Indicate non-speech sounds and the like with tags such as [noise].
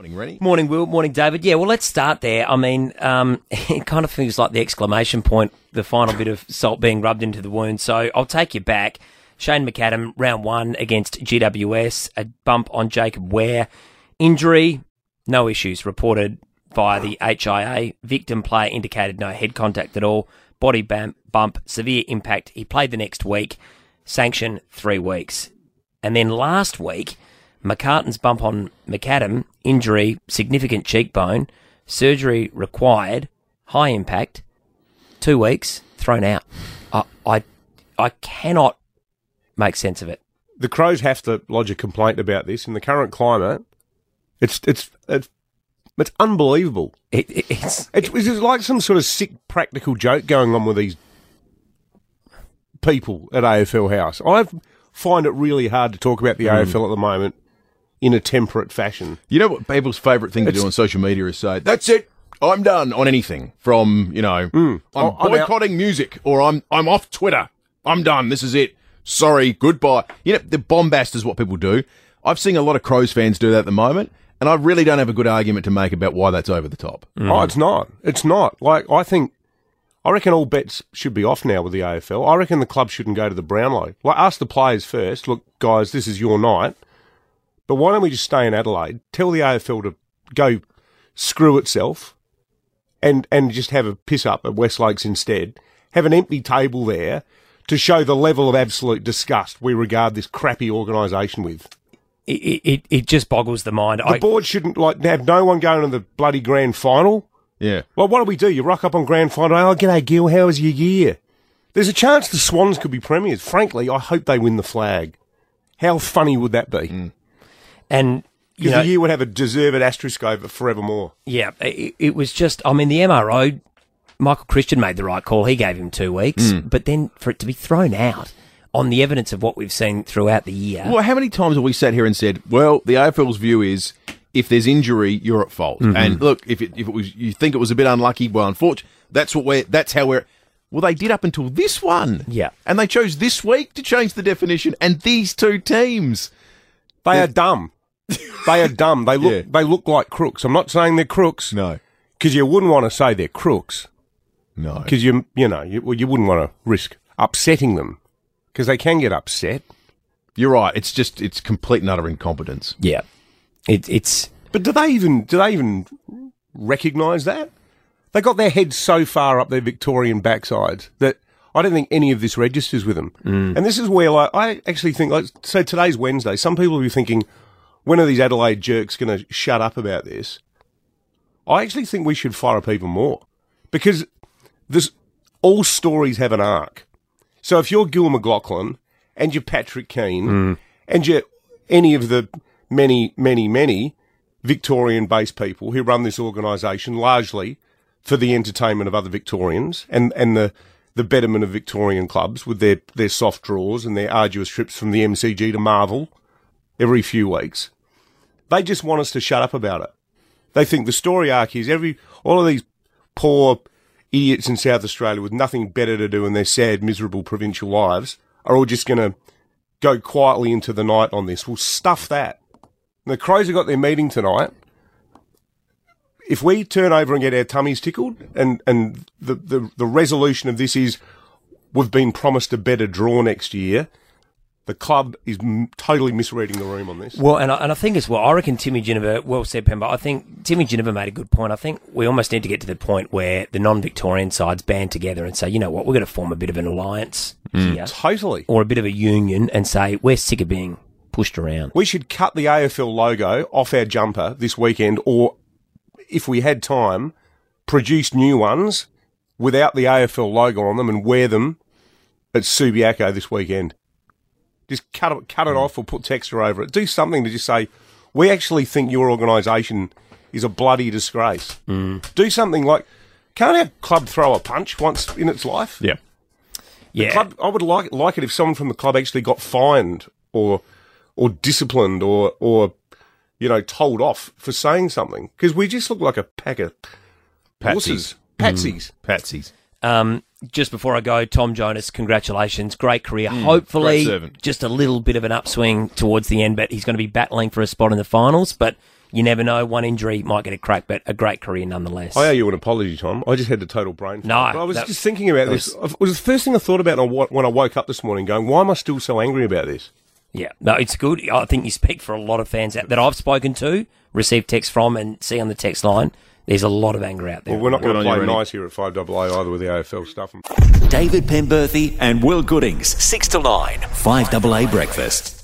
Morning, Rennie. Morning, Will. Morning, David. Yeah, well, let's start there. I mean, um, [laughs] it kind of feels like the exclamation point, the final bit of salt being rubbed into the wound. So I'll take you back. Shane McAdam, round one against GWS, a bump on Jacob Wehr. Injury, no issues reported via the HIA. Victim player indicated no head contact at all. Body bump, bump severe impact. He played the next week. Sanction three weeks. And then last week, McCartin's bump on McAdam, injury, significant cheekbone, surgery required, high impact, two weeks, thrown out. I, I, I cannot make sense of it. The Crows have to lodge a complaint about this in the current climate. It's it's it's it's unbelievable. It, it, it's It's, it's like some sort of sick practical joke going on with these people at AFL House. I find it really hard to talk about the hmm. AFL at the moment in a temperate fashion. You know what people's favourite thing to do on social media is say, "That's it, I'm done" on anything. From you know, hmm. I'm Oh, I'm out. boycotting music, or I'm I'm off Twitter. I'm done. This is it. Sorry, goodbye. You know, the bombast is what people do. I've seen a lot of Crows fans do that at the moment, and I really don't have a good argument to make about why that's over the top. Oh, it's not. It's not. Like I think, I reckon all bets should be off now with the AFL. I reckon the club shouldn't go to the Brownlow. Like ask the players first. Look, guys, this is your night. But why don't we just stay in Adelaide? Tell the AFL to go screw itself, and and just have a piss up at West Lakes instead. Have an empty table there to show the level of absolute disgust we regard this crappy organisation with. it, it, it just boggles the mind. The I, board shouldn't like have no one going to the bloody grand final. Yeah, Well, what do we do? You rock up on grand final. Oh, g'day, Gil. How was your year? There's a chance the Swans could be premiers. Frankly, I hope they win the flag. How funny would that be? Mm. And you know, the year would have a deserved asterisk over forevermore. yeah, it, it was just. I mean, the MRO. Michael Christian made the right call. He gave him two weeks, hmm. but then for it to be thrown out on the evidence of what we've seen throughout the year. Well, how many times have we sat here and said, "Well, the AFL's view is if there's injury, you're at fault." Mm-hmm. And look, if it, if it was you think it was a bit unlucky, well, unfortunately, that's what we're that's how we're. Well, they did up until this one, Yeah. and they chose this week to change the definition, and these two teams. They are dumb. They are dumb. They look. Yeah. They look like crooks. I'm not saying they're crooks No, because you wouldn't want to say they're crooks no. because you you know you, well, you wouldn't want to risk upsetting them because they can get upset. You're right. It's just it's complete and utter incompetence. yeah, it, it's But do they even do they even recognise that? They got their heads so far up their Victorian backsides that I don't think any of this registers with them. Mm. And this is where like, I actually think, like, so today's Wednesday. Some people will be thinking, when are these Adelaide jerks going to shut up about this? I actually think we should fire up even more because this all stories have an arc. So if you're Gil McLachlan and you're Patrick Keane mm. and you're any of the many, many, many Victorian based people who run this organisation largely for the entertainment of other Victorians and, and the, the betterment of Victorian clubs with their, their soft draws and their arduous trips from the MCG to Marvel every few weeks. They just want us to shut up about it. They think the story arc is every all of these poor idiots in South Australia with nothing better to do in their sad, miserable provincial lives are all just going to go quietly into the night on this. Well, stuff that. The Crows have got their meeting tonight. If we turn over and get our tummies tickled, and and the the, the resolution of this is we've been promised a better draw next year. The club is m- totally misreading the room on this. Well, and I, and I think as well, I reckon Timmy Ginever, well said, Penbo. I think Timmy Ginever made a good point. I think we almost need to get to the point where the non Victorian sides band together and say, you know what, we're going to form a bit of an alliance hmm. here, Totally. or a bit of a union, and say, we're sick of being pushed around. We should cut the AFL logo off our jumper this weekend, or if we had time, produce new ones without the AFL logo on them and wear them at Subiaco this weekend. Just cut it, cut it hmm. off or put texture over it. Do something to just say, we actually think your organisation is a bloody disgrace. Hmm. Do something like, can't our club throw a punch once in its life? Yeah. Yeah. club, I would like like it if someone from the club actually got fined or or disciplined or or you know told off for saying something because we just look like a pack of Patsies. wusses. Hmm. patsies. Patsies. Um, just before I go, Tom Jonas, congratulations, great career. Hopefully, great just a little bit of an upswing towards the end, but he's going to be battling for a spot in the finals. But you never know. One injury might get a crack, but a great career nonetheless. I owe you an apology, Tom. I just had the total brain. No, I was that- just thinking about this. It was the first thing I thought about when I wo- when I woke up this morning, going, "Why am I still so angry about this?" Yeah, no, it's good. I think you speak for a lot of fans out, that I've spoken to, received texts from, and see on the text line. There's a lot of anger out there. Well, we're not going to play Rennie. nice here at Five AA either with the AFL stuff. David Penberthy and Will Goodings, 6 to 9, 5AA Breakfast.